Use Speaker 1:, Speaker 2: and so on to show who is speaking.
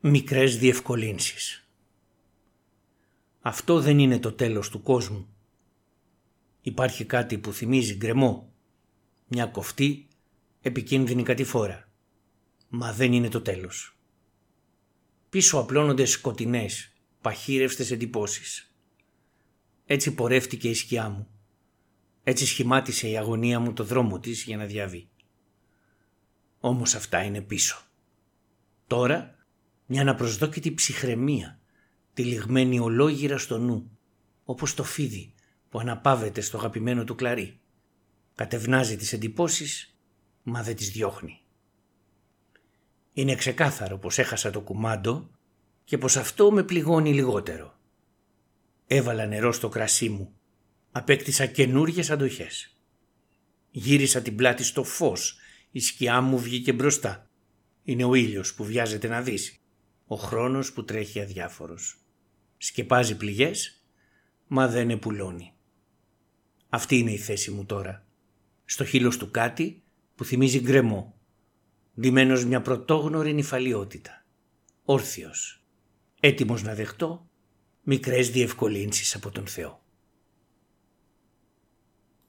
Speaker 1: μικρές διευκολύνσεις. Αυτό δεν είναι το τέλος του κόσμου. Υπάρχει κάτι που θυμίζει γκρεμό, μια κοφτή, επικίνδυνη κατηφόρα. Μα δεν είναι το τέλος. Πίσω απλώνονται σκοτεινές, παχύρευστες εντυπώσεις. Έτσι πορεύτηκε η σκιά μου. Έτσι σχημάτισε η αγωνία μου το δρόμο της για να διαβεί. Όμως αυτά είναι πίσω. Τώρα μια αναπροσδόκητη ψυχραιμία, τυλιγμένη ολόγυρα στο νου, όπως το φίδι που αναπάβεται στο αγαπημένο του κλαρί. Κατευνάζει τις εντυπώσεις, μα δεν τις διώχνει. Είναι ξεκάθαρο πως έχασα το κουμάντο και πως αυτό με πληγώνει λιγότερο. Έβαλα νερό στο κρασί μου. Απέκτησα καινούριε αντοχές. Γύρισα την πλάτη στο φως. Η σκιά μου βγήκε μπροστά. Είναι ο ήλιος που βιάζεται να δύσει ο χρόνος που τρέχει αδιάφορος. Σκεπάζει πληγές, μα δεν επουλώνει. Αυτή είναι η θέση μου τώρα. Στο χείλος του κάτι που θυμίζει γκρεμό. Ντυμένος μια πρωτόγνωρη νυφαλιότητα. Όρθιος. Έτοιμος να δεχτώ μικρές διευκολύνσεις από τον Θεό.